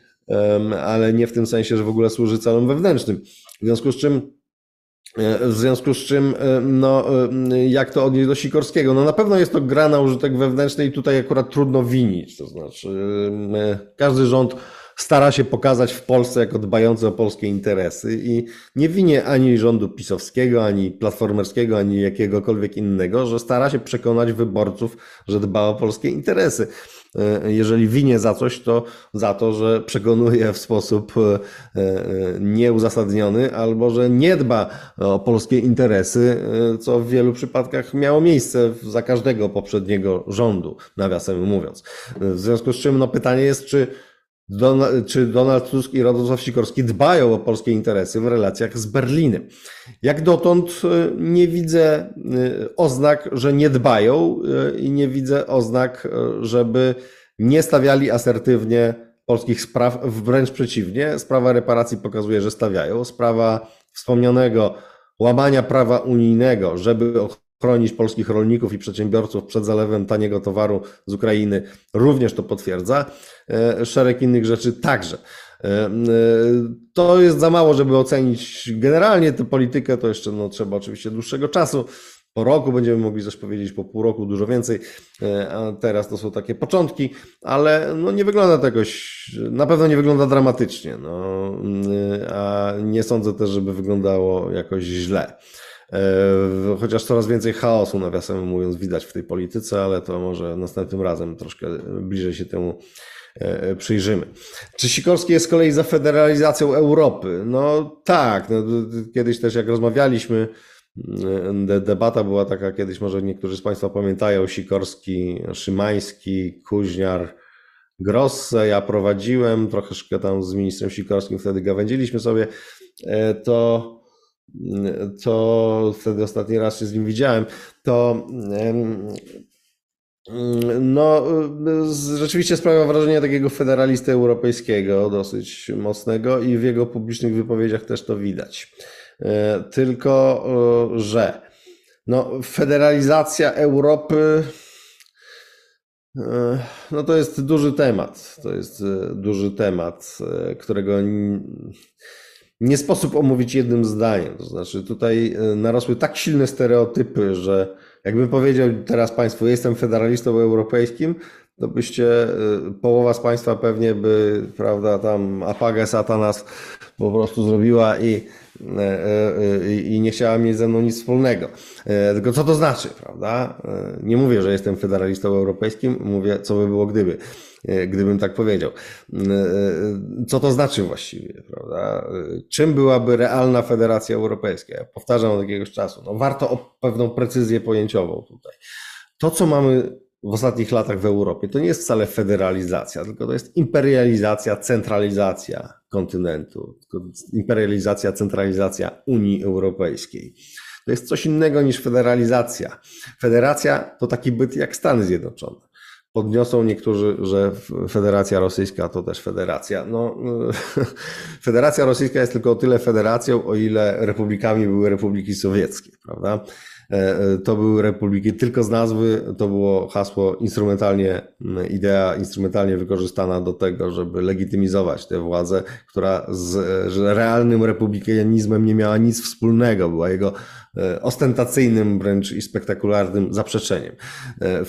ale nie w tym sensie, że w ogóle służy celom wewnętrznym. W związku z czym e, w związku z czym, e, no, jak to odnieść do Sikorskiego? No na pewno jest to gra na użytek wewnętrzny i tutaj akurat trudno winić. To znaczy, każdy rząd stara się pokazać w Polsce jako dbający o polskie interesy i nie winie ani rządu pisowskiego, ani platformerskiego, ani jakiegokolwiek innego, że stara się przekonać wyborców, że dba o polskie interesy. E, jeżeli winie za coś, to za to, że przekonuje w sposób e, e, nieuzasadniony albo że nie dba o polskie interesy, co w wielu przypadkach miało miejsce za każdego poprzedniego rządu, nawiasem mówiąc. W związku z czym no, pytanie jest, czy czy Donald Tusk i Radosław Sikorski dbają o polskie interesy w relacjach z Berlinem. Jak dotąd nie widzę oznak, że nie dbają i nie widzę oznak, żeby nie stawiali asertywnie polskich spraw, wręcz przeciwnie. Sprawa reparacji pokazuje, że stawiają. Sprawa wspomnianego łamania prawa unijnego, żeby chronić polskich rolników i przedsiębiorców przed zalewem taniego towaru z Ukrainy, również to potwierdza. E, szereg innych rzeczy także. E, e, to jest za mało, żeby ocenić generalnie tę politykę, to jeszcze no, trzeba oczywiście dłuższego czasu po roku będziemy mogli coś powiedzieć, po pół roku dużo więcej, a teraz to są takie początki, ale no nie wygląda to jakoś, na pewno nie wygląda dramatycznie, no, a nie sądzę też, żeby wyglądało jakoś źle. Chociaż coraz więcej chaosu, nawiasem mówiąc, widać w tej polityce, ale to może następnym razem troszkę bliżej się temu przyjrzymy. Czy Sikorski jest z kolei za federalizacją Europy? No tak, no, kiedyś też jak rozmawialiśmy, Debata była taka kiedyś, może niektórzy z Państwa pamiętają, Sikorski, Szymański, Kuźniar, Grosse, ja prowadziłem, troszeczkę tam z ministrem Sikorskim wtedy gawędziliśmy sobie, e, to, to wtedy ostatni raz się z nim widziałem, to no, rzeczywiście sprawia wrażenie takiego federalisty europejskiego, dosyć mocnego i w jego publicznych wypowiedziach też to widać. E, tylko e, że no, federalizacja Europy e, no to jest duży temat. To jest duży temat, którego nie sposób omówić jednym zdaniem. To znaczy, tutaj e, narosły tak silne stereotypy, że jakbym powiedział teraz Państwu, jestem federalistą europejskim, to byście, połowa z Państwa pewnie by, prawda, tam apagę satanas po prostu zrobiła i E, e, i nie chciała mieć ze mną nic wspólnego. E, tylko co to znaczy, prawda? Nie mówię, że jestem federalistą europejskim, mówię, co by było gdyby, gdybym tak powiedział. Co to znaczy właściwie, prawda? Czym byłaby realna federacja europejska? Ja powtarzam od jakiegoś czasu. No warto o pewną precyzję pojęciową tutaj. To, co mamy w ostatnich latach w Europie, to nie jest wcale federalizacja, tylko to jest imperializacja, centralizacja kontynentu, imperializacja, centralizacja Unii Europejskiej. To jest coś innego niż federalizacja. Federacja to taki byt jak Stany Zjednoczone. Podniosą niektórzy, że Federacja Rosyjska to też federacja. No, <laughs> Federacja Rosyjska jest tylko o tyle federacją, o ile republikami były republiki sowieckie, prawda? E, e, to były republiki tylko z nazwy, to było hasło instrumentalnie, idea instrumentalnie wykorzystana do tego, żeby legitymizować tę władzę, która z realnym republikanizmem nie miała nic wspólnego, była jego ostentacyjnym wręcz i spektakularnym zaprzeczeniem. E,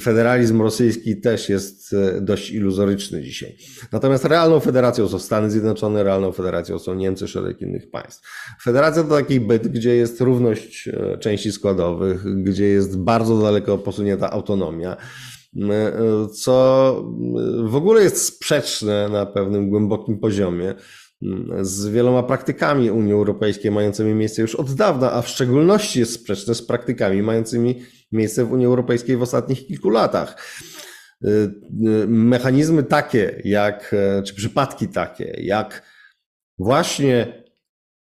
federalizm rosyjski też jest e, dość iluzoryczny dzisiaj. Natomiast realną federacją są Stany Zjednoczone, realną federacją są Niemcy, szereg innych państw. Federacja to taki byt, gdzie jest równość części składowych, gdzie jest bardzo daleko posunięta autonomia co w ogóle jest sprzeczne na pewnym głębokim poziomie z wieloma praktykami Unii Europejskiej mającymi miejsce już od dawna, a w szczególności jest sprzeczne z praktykami mającymi miejsce w Unii Europejskiej w ostatnich kilku latach. Y, y, mechanizmy takie, jak, e, czy przypadki takie, jak właśnie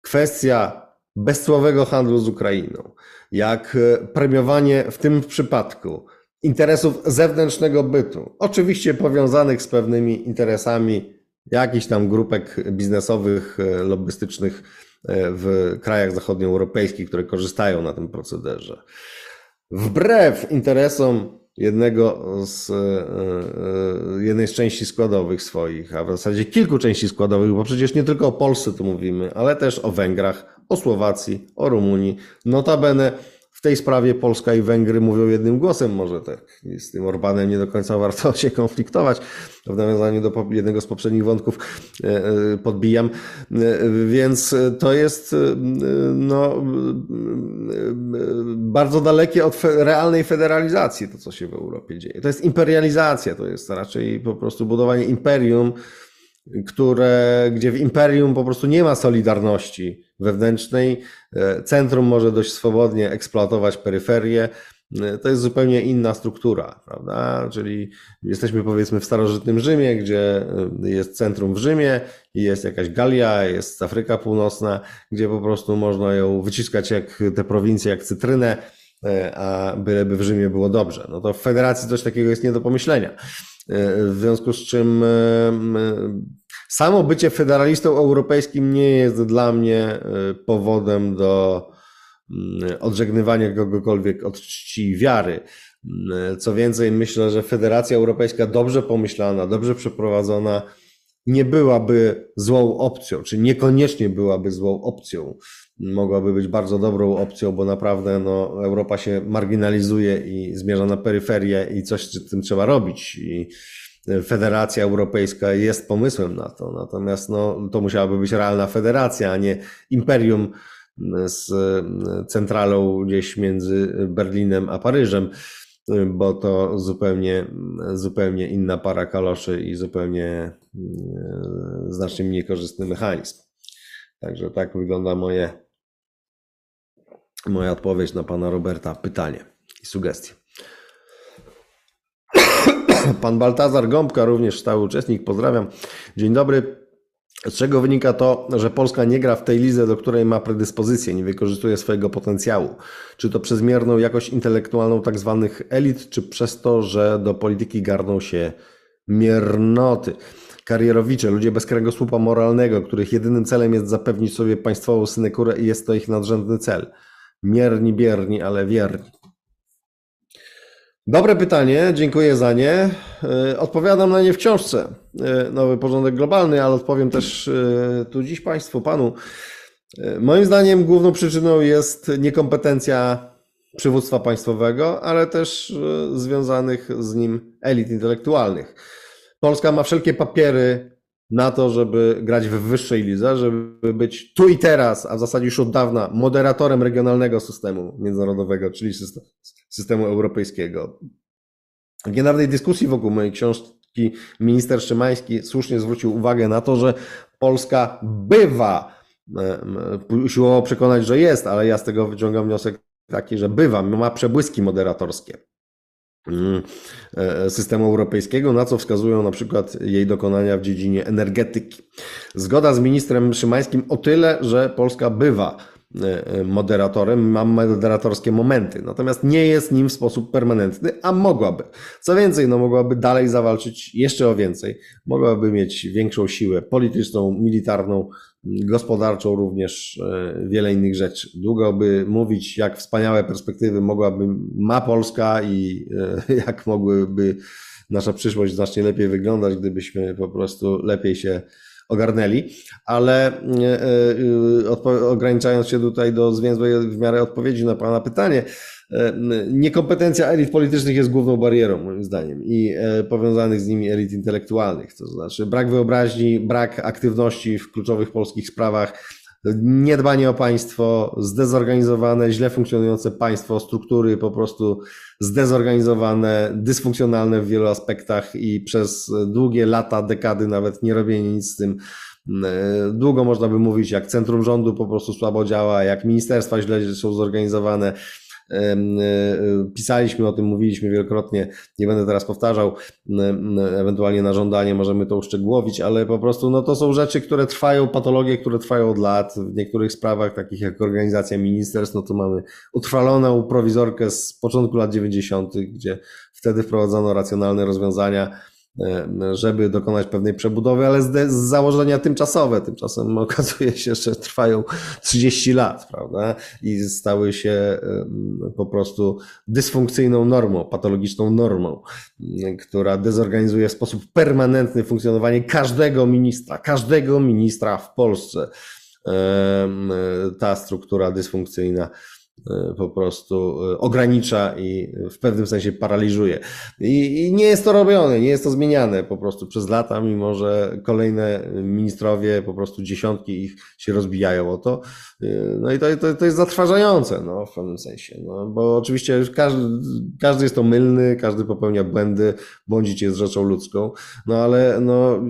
kwestia bezcłowego handlu z Ukrainą, jak e, premiowanie w tym przypadku interesów zewnętrznego bytu, oczywiście powiązanych z pewnymi interesami jakichś tam grupek biznesowych, e, lobbystycznych e, w krajach zachodnioeuropejskich, które korzystają na tym procederze. Wbrew interesom jednego z, e, jednej z części składowych swoich, a w zasadzie kilku części składowych, bo przecież nie tylko o Polsce tu mówimy, ale też o Węgrach, o Słowacji, o Rumunii. Notabene w tej sprawie Polska i Węgry mówią jednym głosem, może tak. Z tym Orbanem nie do końca warto <laughs> się konfliktować. W nawiązaniu do jednego z poprzednich wątków e, e, podbijam. E, więc to jest no, bardzo dalekie od realnej federalizacji, to co się w Europie dzieje. To jest imperializacja, to jest raczej po prostu budowanie imperium, które, gdzie w imperium po prostu nie ma solidarności wewnętrznej. E, centrum może dość swobodnie eksploatować peryferię. E, to jest zupełnie inna struktura, prawda? Czyli jesteśmy powiedzmy w starożytnym Rzymie, gdzie e, jest centrum w Rzymie i jest jakaś Galia, jest Afryka Północna, gdzie po prostu można ją wyciskać jak te prowincje, jak cytrynę, a byleby w Rzymie było dobrze. No to w federacji coś takiego jest nie do pomyślenia. W związku z czym Samo bycie federalistą europejskim nie jest dla mnie powodem do odżegnywania kogokolwiek od czci i wiary. Co więcej, myślę, że Federacja Europejska dobrze pomyślana, dobrze przeprowadzona nie byłaby złą opcją, czy niekoniecznie byłaby złą opcją. Mogłaby być bardzo dobrą opcją, bo naprawdę no, Europa się marginalizuje i zmierza na peryferię i coś z tym trzeba robić. I Federacja Europejska jest pomysłem na to, natomiast no, to musiałaby być realna federacja, a nie imperium z centralą gdzieś między Berlinem a Paryżem, bo to zupełnie, zupełnie inna para kaloszy i zupełnie e, znacznie mniej korzystny mechanizm. Także tak wygląda moje, moja odpowiedź na pana Roberta pytanie i sugestie. <coughs> Pan Baltazar Gąbka, również stały uczestnik, pozdrawiam. Dzień dobry. Z czego wynika to, że Polska nie gra w tej lidze, do której ma predyspozycję, nie wykorzystuje swojego potencjału? Czy to przez mierną jakość intelektualną tak zwanych elit, czy przez to, że do polityki garną się miernoty? Karierowicze, ludzie bez kręgosłupa moralnego, których jedynym celem jest zapewnić sobie państwową synekurę i jest to ich nadrzędny cel. Mierni, bierni, ale wierni. Dobre pytanie, dziękuję za nie. E, odpowiadam na nie w książce e, Nowy Porządek Globalny, ale odpowiem też e, tu dziś Państwu, Panu. Moim zdaniem główną przyczyną jest niekompetencja przywództwa państwowego, ale też związanych z nim elit intelektualnych. Polska ma wszelkie papiery na to, żeby grać w wyższej lidze, żeby być tu i teraz, a w zasadzie już od dawna moderatorem regionalnego systemu międzynarodowego, czyli system, systemu europejskiego. W generalnej dyskusji wokół mojej książki minister Szymański słusznie zwrócił uwagę na to, że Polska bywa, usiłował przekonać, że jest, ale ja z tego wyciągam wniosek taki, że bywa, ma przebłyski moderatorskie. Mm, e, systemu europejskiego, na co wskazują na przykład jej dokonania w dziedzinie energetyki. Zgoda z ministrem Szymańskim o tyle, że Polska bywa e, e, moderatorem, ma moderatorskie momenty, natomiast nie jest nim w sposób permanentny, a mogłaby. Co więcej, no mogłaby dalej zawalczyć jeszcze o więcej, mogłaby mieć większą siłę polityczną, militarną, gospodarczą również e, wiele innych rzeczy. Długo by mówić, jak wspaniałe perspektywy mogłaby, ma Polska i e, <laughs> jak mogłyby nasza przyszłość znacznie lepiej wyglądać, gdybyśmy po prostu lepiej się ogarnęli, ale e, ograniczając się tutaj do zwięzłej w miarę odpowiedzi na Pana pytanie, niekompetencja elit politycznych jest główną barierą, moim zdaniem, i e, powiązanych z nimi elit intelektualnych. To znaczy brak wyobraźni, brak aktywności w kluczowych polskich sprawach, niedbanie o państwo, zdezorganizowane, źle funkcjonujące państwo, struktury po prostu zdezorganizowane, dysfunkcjonalne w wielu aspektach i przez długie lata, dekady nawet nie robienie nic z tym. E, długo można by mówić, jak centrum rządu po prostu słabo działa, jak ministerstwa źle są zorganizowane pisaliśmy o tym, mówiliśmy wielokrotnie, nie będę teraz powtarzał, ewentualnie na żądanie możemy to uszczegółowić, ale po prostu no to są rzeczy, które trwają, patologie, które trwają od lat. W niektórych sprawach, takich jak organizacja ministerstw, no to mamy utrwaloną prowizorkę z początku lat 90., gdzie wtedy wprowadzono racjonalne rozwiązania E, żeby dokonać pewnej przebudowy, ale z, z, założenia tymczasowe. Tymczasem <laughs> okazuje się, że trwają 30 lat, prawda? I stały się po prostu dysfunkcyjną normą, patologiczną normą, która dezorganizuje w sposób permanentny funkcjonowanie każdego ministra, każdego ministra w Polsce. Ta struktura dysfunkcyjna E, po prostu e, ogranicza i w pewnym sensie paraliżuje. I, I, nie jest to robione, nie jest to zmieniane po prostu przez lata, mimo że kolejne ministrowie, po prostu dziesiątki ich się rozbijają o to. E, no i to, to, to jest zatrważające no, w pewnym sensie. No, bo oczywiście każdy, każdy jest to mylny, każdy popełnia błędy, błądzić jest rzeczą ludzką, no ale no,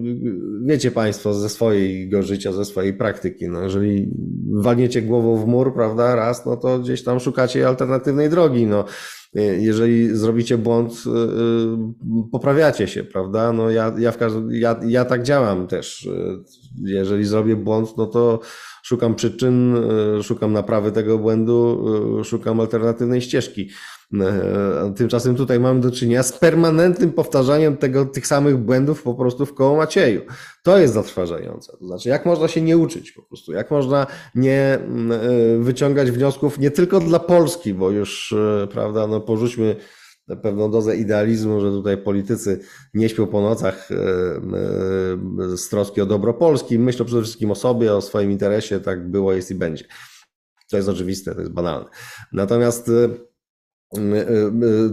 wiecie Państwo ze swojego życia, ze swojej praktyki, no, jeżeli walniecie głową w mur, prawda, raz, no to gdzieś tam szukacie alternatywnej drogi. No, jeżeli zrobicie błąd, y, y, poprawiacie się, prawda? No ja, ja, w każdym, ja, ja tak działam też. Jeżeli zrobię błąd, no to szukam przyczyn, szukam naprawy tego błędu, szukam alternatywnej ścieżki. E, tymczasem tutaj mamy do czynienia z permanentnym powtarzaniem tego, tych samych błędów po prostu w koło Macieju. To jest zatrważające. To znaczy, jak można się nie uczyć po prostu, jak można nie e, wyciągać wniosków nie tylko dla Polski, bo już, e, prawda, no porzućmy pewną dozę idealizmu, że tutaj politycy nie śpią po nocach z troski o dobro Polski, myślą przede wszystkim o sobie, o swoim interesie, tak było, jest i będzie. To jest oczywiste, to jest banalne. Natomiast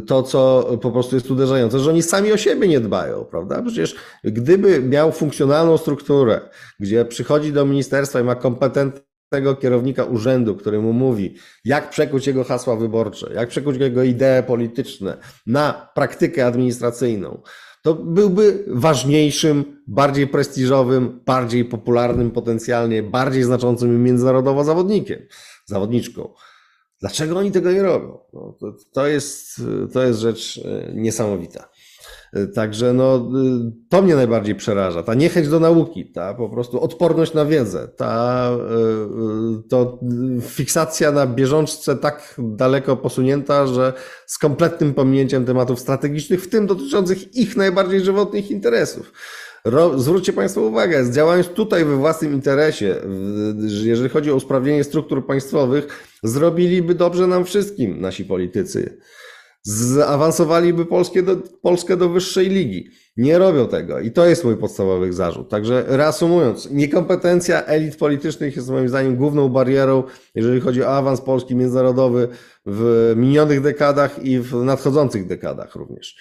to, co po prostu jest uderzające, że oni sami o siebie nie dbają, prawda? Przecież gdyby miał funkcjonalną strukturę, gdzie przychodzi do ministerstwa i ma kompetentnego kierownika urzędu, który mu mówi, jak przekuć jego hasła wyborcze, jak przekuć jego idee polityczne na praktykę administracyjną, to byłby ważniejszym, bardziej prestiżowym, bardziej popularnym potencjalnie, bardziej znaczącym międzynarodowo zawodnikiem, zawodniczką. Dlaczego oni tego nie robią? No, to, to, jest, to jest rzecz e, niesamowita. E, także no, e, to mnie najbardziej przeraża. Ta niechęć do nauki, ta po prostu odporność na wiedzę, ta to fiksacja na bieżączce tak daleko posunięta, że z kompletnym pominięciem tematów strategicznych, w tym dotyczących ich najbardziej żywotnych interesów. Zwróćcie Państwo uwagę, działając tutaj we własnym interesie, jeżeli chodzi o usprawnienie struktur państwowych, zrobiliby dobrze nam wszystkim nasi politycy. zaawansowaliby Polskę do, Polskę do wyższej ligi. Nie robią tego i to jest mój podstawowy zarzut. Także reasumując, niekompetencja elit politycznych jest moim zdaniem główną barierą, jeżeli chodzi o awans polski międzynarodowy w minionych dekadach i w nadchodzących dekadach również.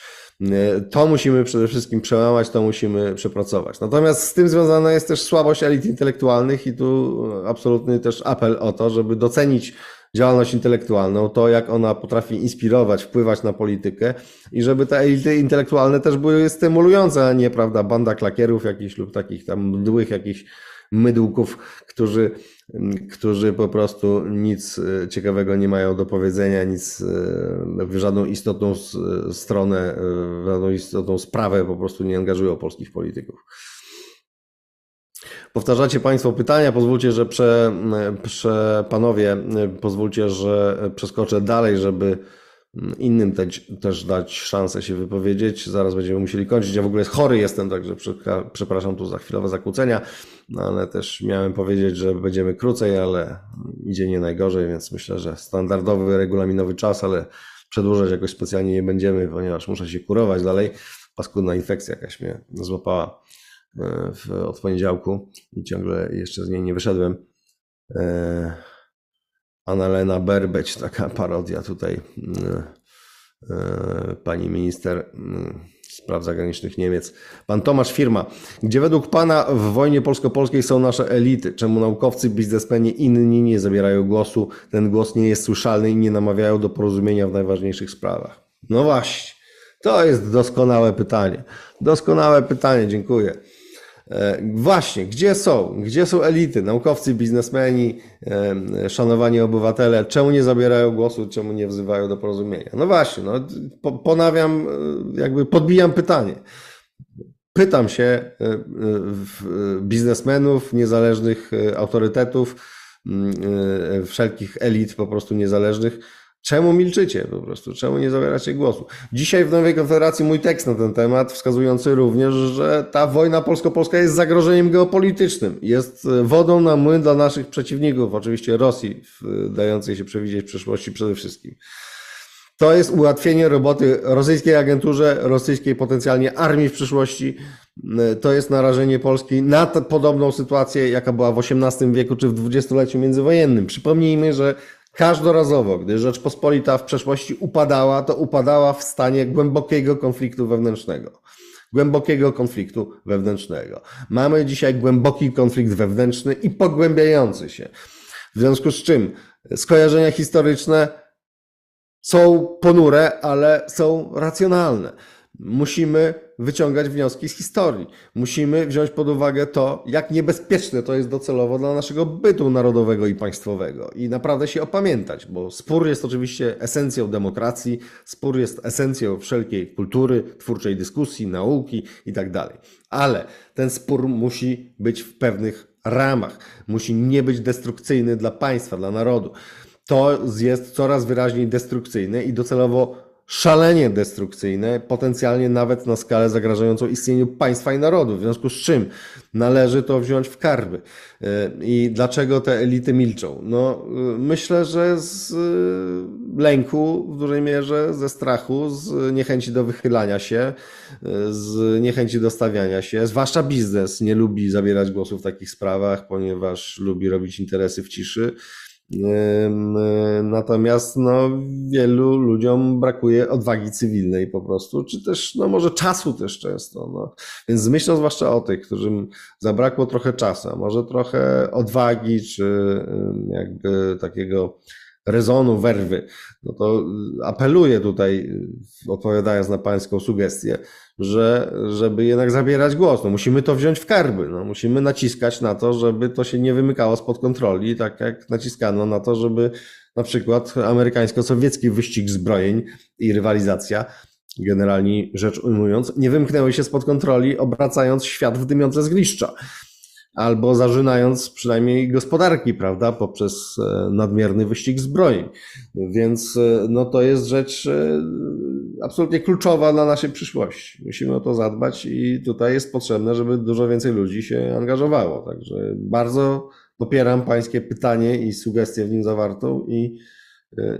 To musimy przede wszystkim przełamać, to musimy przepracować. Natomiast z tym związana jest też słabość elit intelektualnych i tu absolutny też apel o to, żeby docenić działalność intelektualną, to jak ona potrafi inspirować, wpływać na politykę i żeby te elity intelektualne też były stymulujące, a nie, prawda, banda klakierów jakichś lub takich tam mdłych jakichś mydłków, którzy, którzy po prostu nic e, ciekawego nie mają do powiedzenia, nic e, w żadną istotną stronę, e, w żadną istotną sprawę po prostu nie angażują polskich polityków. Powtarzacie Państwo pytania, pozwólcie, że prze, prze, panowie, pozwólcie, że przeskoczę dalej, żeby innym te, też dać szansę się wypowiedzieć. Zaraz będziemy musieli kończyć. Ja w ogóle chory jestem, także przepraszam tu za chwilowe zakłócenia, no ale też miałem powiedzieć, że będziemy krócej, ale idzie nie najgorzej, więc myślę, że standardowy, regulaminowy czas, ale przedłużać jakoś specjalnie nie będziemy, ponieważ muszę się kurować dalej. Paskudna infekcja jakaś mnie złapała e, w, od poniedziałku i ciągle jeszcze z niej nie wyszedłem. Annalena Berbeć, taka parodia tutaj mm, e, pani minister mm, spraw zagranicznych Niemiec. Pan Tomasz Firma, gdzie według pana w wojnie polsko-polskiej są nasze elity? Czemu naukowcy, biznesmeni inni nie zabierają głosu? Ten głos nie jest słyszalny i nie namawiają do porozumienia w najważniejszych sprawach. No właśnie, to jest doskonałe pytanie. Doskonałe pytanie, dziękuję. E, właśnie, gdzie są? Gdzie są elity, naukowcy, biznesmeni, e, szanowani obywatele? Czemu nie zabierają głosu? Czemu nie wzywają do porozumienia? No właśnie, no, ponawiam, e, jakby podbijam pytanie. Pytam się biznesmenów, niezależnych autorytetów, wszelkich elit po prostu niezależnych, Czemu milczycie po prostu? Czemu nie zabieracie głosu? Dzisiaj w Nowej Konfederacji mój tekst na ten temat, wskazujący również, że ta wojna polsko-polska jest zagrożeniem geopolitycznym. Jest e, wodą na młyn dla naszych przeciwników, oczywiście Rosji, dającej się przewidzieć przyszłości przede wszystkim. To jest ułatwienie roboty rosyjskiej agenturze, rosyjskiej potencjalnie armii w przyszłości. E, to jest narażenie Polski na podobną sytuację, jaka była w XVIII wieku czy w dwudziestoleciu międzywojennym. Przypomnijmy, że Każdorazowo, gdy Rzeczpospolita w przeszłości upadała, to upadała w stanie głębokiego konfliktu wewnętrznego. Głębokiego konfliktu wewnętrznego. Mamy dzisiaj głęboki konflikt wewnętrzny i pogłębiający się. W związku z czym skojarzenia historyczne są ponure, ale są racjonalne. Musimy wyciągać wnioski z historii. Musimy wziąć pod uwagę to, jak niebezpieczne to jest docelowo dla naszego bytu narodowego i państwowego. I naprawdę się opamiętać, bo spór jest oczywiście esencją demokracji, spór jest esencją wszelkiej kultury, twórczej dyskusji, nauki itd. Tak Ale ten spór musi być w pewnych ramach. Musi nie być destrukcyjny dla państwa, dla narodu. To jest coraz wyraźniej destrukcyjne i docelowo szalenie destrukcyjne, potencjalnie nawet na skalę zagrażającą istnieniu państwa i narodu, w związku z czym należy to wziąć w karby. Y, I dlaczego te elity milczą? No, y, myślę, że z y, lęku w dużej mierze, ze strachu, z niechęci do wychylania się, z niechęci do stawiania się, zwłaszcza biznes nie lubi zabierać głosu w takich sprawach, ponieważ lubi robić interesy w ciszy Natomiast no, wielu ludziom brakuje odwagi cywilnej po prostu, czy też no, może czasu też często. No. Więc myślę zwłaszcza o tych, którym zabrakło trochę czasu, a może trochę odwagi, czy jakby takiego rezonu, werwy, no to apeluję tutaj, odpowiadając na Pańską sugestię, że, żeby jednak zabierać głos. No, musimy to wziąć w karby. No, musimy naciskać na to, żeby to się nie wymykało spod kontroli, tak jak naciskano na to, żeby na przykład amerykańsko-sowiecki wyścig zbrojeń i rywalizacja, generalnie rzecz ujmując, nie wymknęły się spod kontroli, obracając świat w dymiące zgliszcza albo zażynając przynajmniej gospodarki, prawda, poprzez e, nadmierny wyścig zbrojeń. Więc e, no, to jest rzecz e, absolutnie kluczowa dla naszej przyszłości. Musimy o to zadbać i tutaj jest potrzebne, żeby dużo więcej ludzi się angażowało. Także bardzo popieram Pańskie pytanie i sugestie w nim zawartą i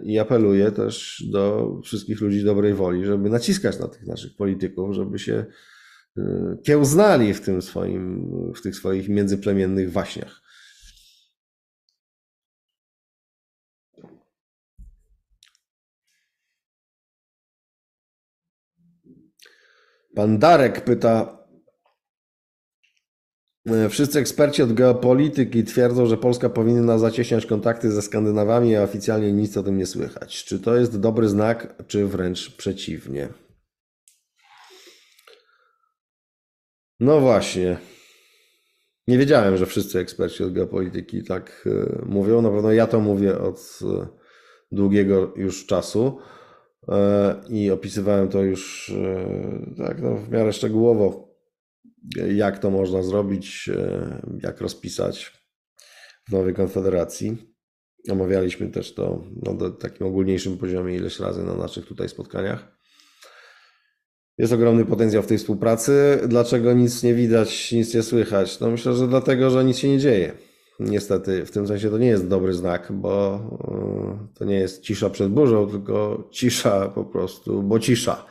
i apeluję też do wszystkich ludzi dobrej woli, żeby naciskać na tych naszych polityków, żeby się kiełznali w tym swoim, w tych swoich międzyplemiennych waśniach. Pan Darek pyta, e, Wszyscy eksperci od geopolityki twierdzą, że Polska powinna zacieśniać kontakty ze Skandynawami, a oficjalnie nic o tym nie słychać. Czy to jest dobry znak, czy wręcz przeciwnie? No właśnie. Nie wiedziałem, że wszyscy eksperci od geopolityki tak e, mówią. Na pewno ja to mówię od e, długiego już czasu. E, i opisywałem to już e, tak no, w miarę szczegółowo, jak to można zrobić, e, jak rozpisać w nowej konfederacji. Omawialiśmy też to na takim ogólniejszym poziomie ileś razy na naszych tutaj spotkaniach. Jest ogromny potencjał w tej współpracy. Dlaczego nic nie widać, nic nie słychać? No myślę, że dlatego, że nic się nie dzieje. Niestety, w tym sensie to nie jest dobry znak, bo e, to nie jest cisza przed burzą, tylko cisza po prostu, bo cisza.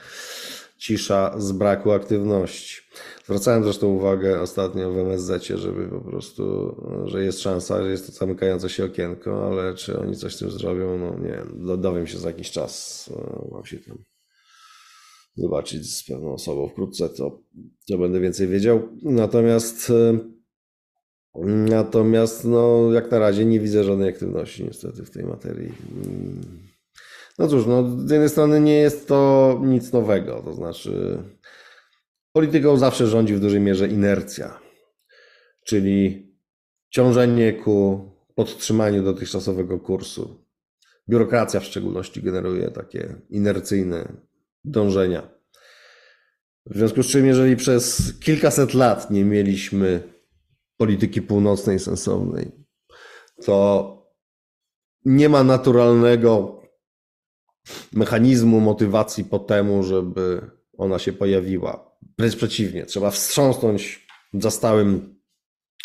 Cisza z braku aktywności. Zwracałem zresztą uwagę ostatnio w MSZ, żeby po prostu, że jest szansa, że jest to zamykające się okienko, ale czy oni coś z tym zrobią, no nie wiem, dowiem się za jakiś czas. E, mam się tam zobaczyć z pewną osobą wkrótce, to, to będę więcej wiedział. Natomiast e, Natomiast no, jak na razie nie widzę żadnej aktywności niestety w tej materii. No cóż, no, z jednej strony nie jest to nic nowego, to znaczy polityką zawsze rządzi w dużej mierze inercja, czyli ciążenie ku podtrzymaniu dotychczasowego kursu. Biurokracja w szczególności generuje takie inercyjne dążenia. W związku z czym, jeżeli przez kilkaset lat nie mieliśmy polityki północnej sensownej, to nie ma naturalnego mechanizmu motywacji po temu, żeby ona się pojawiła. Wręcz przeciwnie, trzeba wstrząsnąć za stałym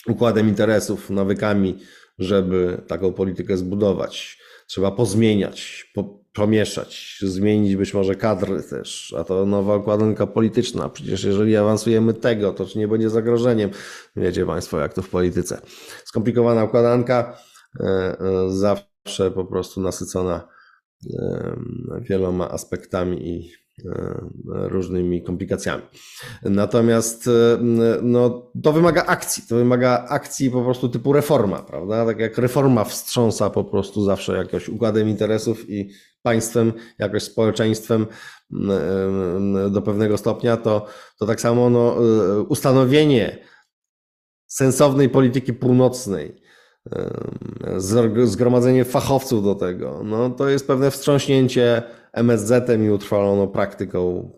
układem interesów, nawykami, żeby taką politykę zbudować. Trzeba pozmieniać, po, pomieszać, zmienić być może kadry też, a to nowa układanka polityczna. Przecież jeżeli awansujemy tego, to czy nie będzie zagrożeniem? Wiecie Państwo, jak to w polityce. Skomplikowana układanka, e, e, zawsze po prostu nasycona wieloma aspektami i różnymi komplikacjami. Natomiast no, to wymaga akcji, to wymaga akcji po prostu typu reforma, prawda? Tak jak reforma wstrząsa po prostu zawsze jakoś układem interesów i państwem, jakoś społeczeństwem do pewnego stopnia, to, to tak samo no, ustanowienie sensownej polityki północnej, zgromadzenie fachowców do tego, no to jest pewne wstrząśnięcie MSZ-em i utrwaloną praktyką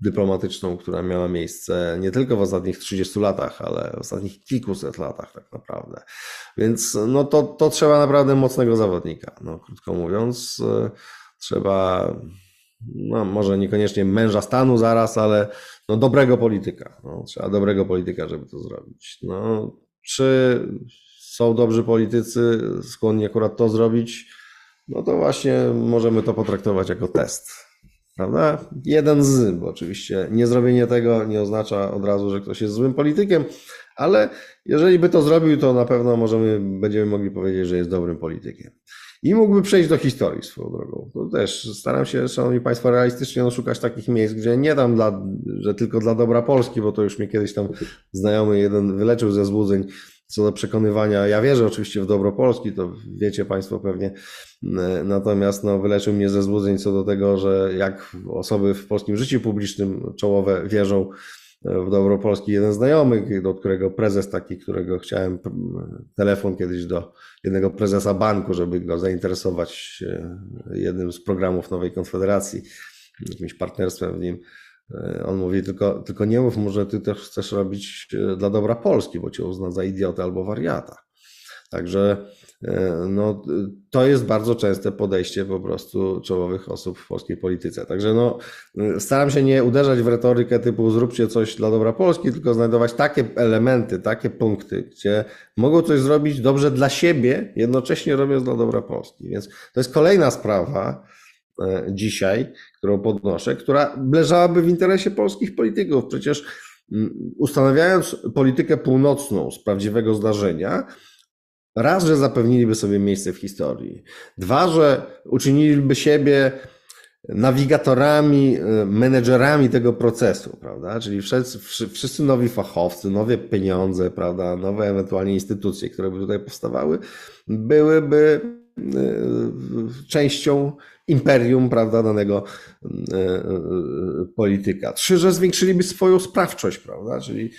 dyplomatyczną, która miała miejsce nie tylko w ostatnich 30 latach, ale w ostatnich kilkuset latach tak naprawdę. Więc no to, to trzeba naprawdę mocnego zawodnika, no, krótko mówiąc. Trzeba, no może niekoniecznie męża stanu zaraz, ale no dobrego polityka. No, trzeba dobrego polityka, żeby to zrobić. No, czy są dobrzy politycy skłonni akurat to zrobić? No to właśnie możemy to potraktować jako test. Prawda? Jeden z, bo oczywiście nie zrobienie tego nie oznacza od razu, że ktoś jest złym politykiem, ale jeżeli by to zrobił, to na pewno możemy, będziemy mogli powiedzieć, że jest dobrym politykiem. I mógłby przejść do historii swoją drogą. To też staram się, Szanowni Państwo, realistycznie no, szukać takich miejsc, gdzie nie dam, dla, że tylko dla dobra Polski, bo to już mnie kiedyś tam znajomy jeden wyleczył ze złudzeń co do przekonywania. Ja wierzę oczywiście w dobro Polski, to wiecie Państwo pewnie, natomiast no, wyleczył mnie ze złudzeń co do tego, że jak osoby w polskim życiu publicznym czołowe wierzą w dobro Polski jeden znajomy, do którego prezes taki, którego chciałem telefon kiedyś do jednego prezesa banku, żeby go zainteresować e, jednym z programów Nowej Konfederacji, jakimś partnerstwem w nim. E, on mówi, tylko, tylko nie mów mu, że ty też chcesz robić e, dla dobra Polski, bo cię uzna za idiotę albo wariata. Także no, to jest bardzo częste podejście po prostu czołowych osób w polskiej polityce. Także no, staram się nie uderzać w retorykę typu zróbcie coś dla dobra Polski, tylko znajdować takie elementy, takie punkty, gdzie mogą coś zrobić dobrze dla siebie, jednocześnie robiąc dla dobra Polski. Więc to jest kolejna sprawa dzisiaj, którą podnoszę, która leżałaby w interesie polskich polityków. Przecież ustanawiając politykę północną z prawdziwego zdarzenia, raz, że zapewniliby sobie miejsce w historii, dwa, że uczyniliby siebie nawigatorami, menedżerami tego procesu, prawda? Czyli wszyscy, wszyscy nowi fachowcy, nowe pieniądze, prawda? Nowe ewentualnie instytucje, które by tutaj powstawały, byłyby częścią imperium, prawda, danego polityka. Trzy, że zwiększyliby swoją sprawczość, prawda? Czyli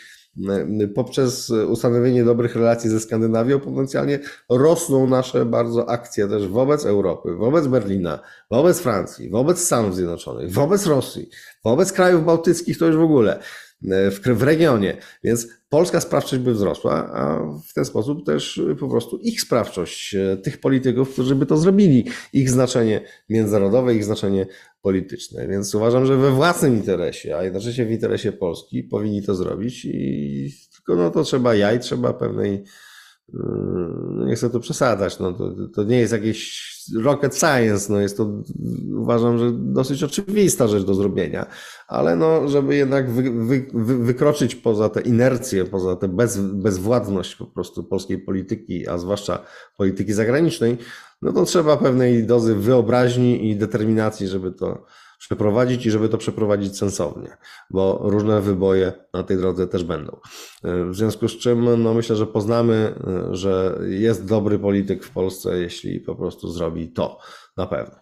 poprzez ustanowienie dobrych relacji ze Skandynawią potencjalnie rosną nasze bardzo akcje też wobec Europy, wobec Berlina, wobec Francji, wobec Stanów Zjednoczonych, wobec Rosji, wobec krajów bałtyckich to już w ogóle w, w regionie. Więc polska sprawczość by wzrosła, a w ten sposób też po prostu ich sprawczość, tych polityków, którzy by to zrobili, ich znaczenie międzynarodowe, ich znaczenie polityczne. Więc uważam, że we własnym interesie, a jednocześnie w interesie Polski powinni to zrobić i tylko no to trzeba jaj, trzeba pewnej no nie chcę tu przesadzać, no to, to nie jest jakiś rocket science, no jest to uważam, że dosyć oczywista rzecz do zrobienia, ale no, żeby jednak wy, wy, wy, wykroczyć poza tę inercję, poza tę bez, bezwładność po prostu polskiej polityki, a zwłaszcza polityki zagranicznej, no to trzeba pewnej dozy wyobraźni i determinacji, żeby to przeprowadzić i żeby to przeprowadzić sensownie, bo różne wyboje na tej drodze też będą. W związku z czym no myślę, że poznamy, że jest dobry polityk w Polsce, jeśli po prostu zrobi to na pewno.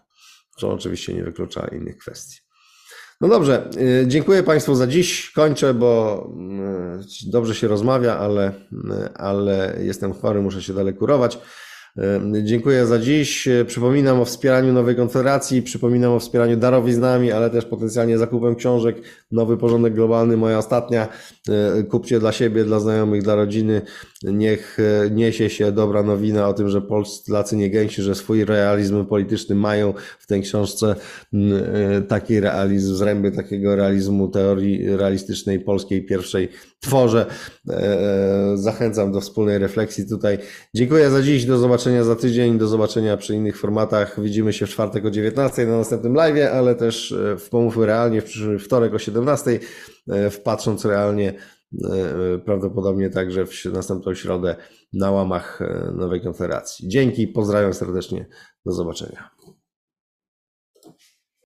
Co oczywiście nie wyklucza innych kwestii. No dobrze, dziękuję Państwu za dziś. Kończę, bo dobrze się rozmawia, ale, ale jestem chory, muszę się dalej kurować. Dziękuję za dziś. Przypominam o wspieraniu Nowej Konfederacji, przypominam o wspieraniu darowiznami, ale też potencjalnie zakupem książek. Nowy Porządek Globalny, moja ostatnia. Kupcie dla siebie, dla znajomych, dla rodziny. Niech niesie się dobra nowina o tym, że Polacy nie gęsi, że swój realizm polityczny mają w tej książce taki realizm, zręby takiego realizmu teorii realistycznej polskiej pierwszej tworzę. Zachęcam do wspólnej refleksji tutaj. Dziękuję za dziś, do zobaczenia za tydzień, do zobaczenia przy innych formatach. Widzimy się w czwartek o 19 na następnym live, ale też e, w Pomówmy Realnie w przyszły wtorek o 17, e, wpatrząc realnie e, prawdopodobnie także w następną środę na łamach nowej konfederacji. Dzięki, pozdrawiam serdecznie, do zobaczenia.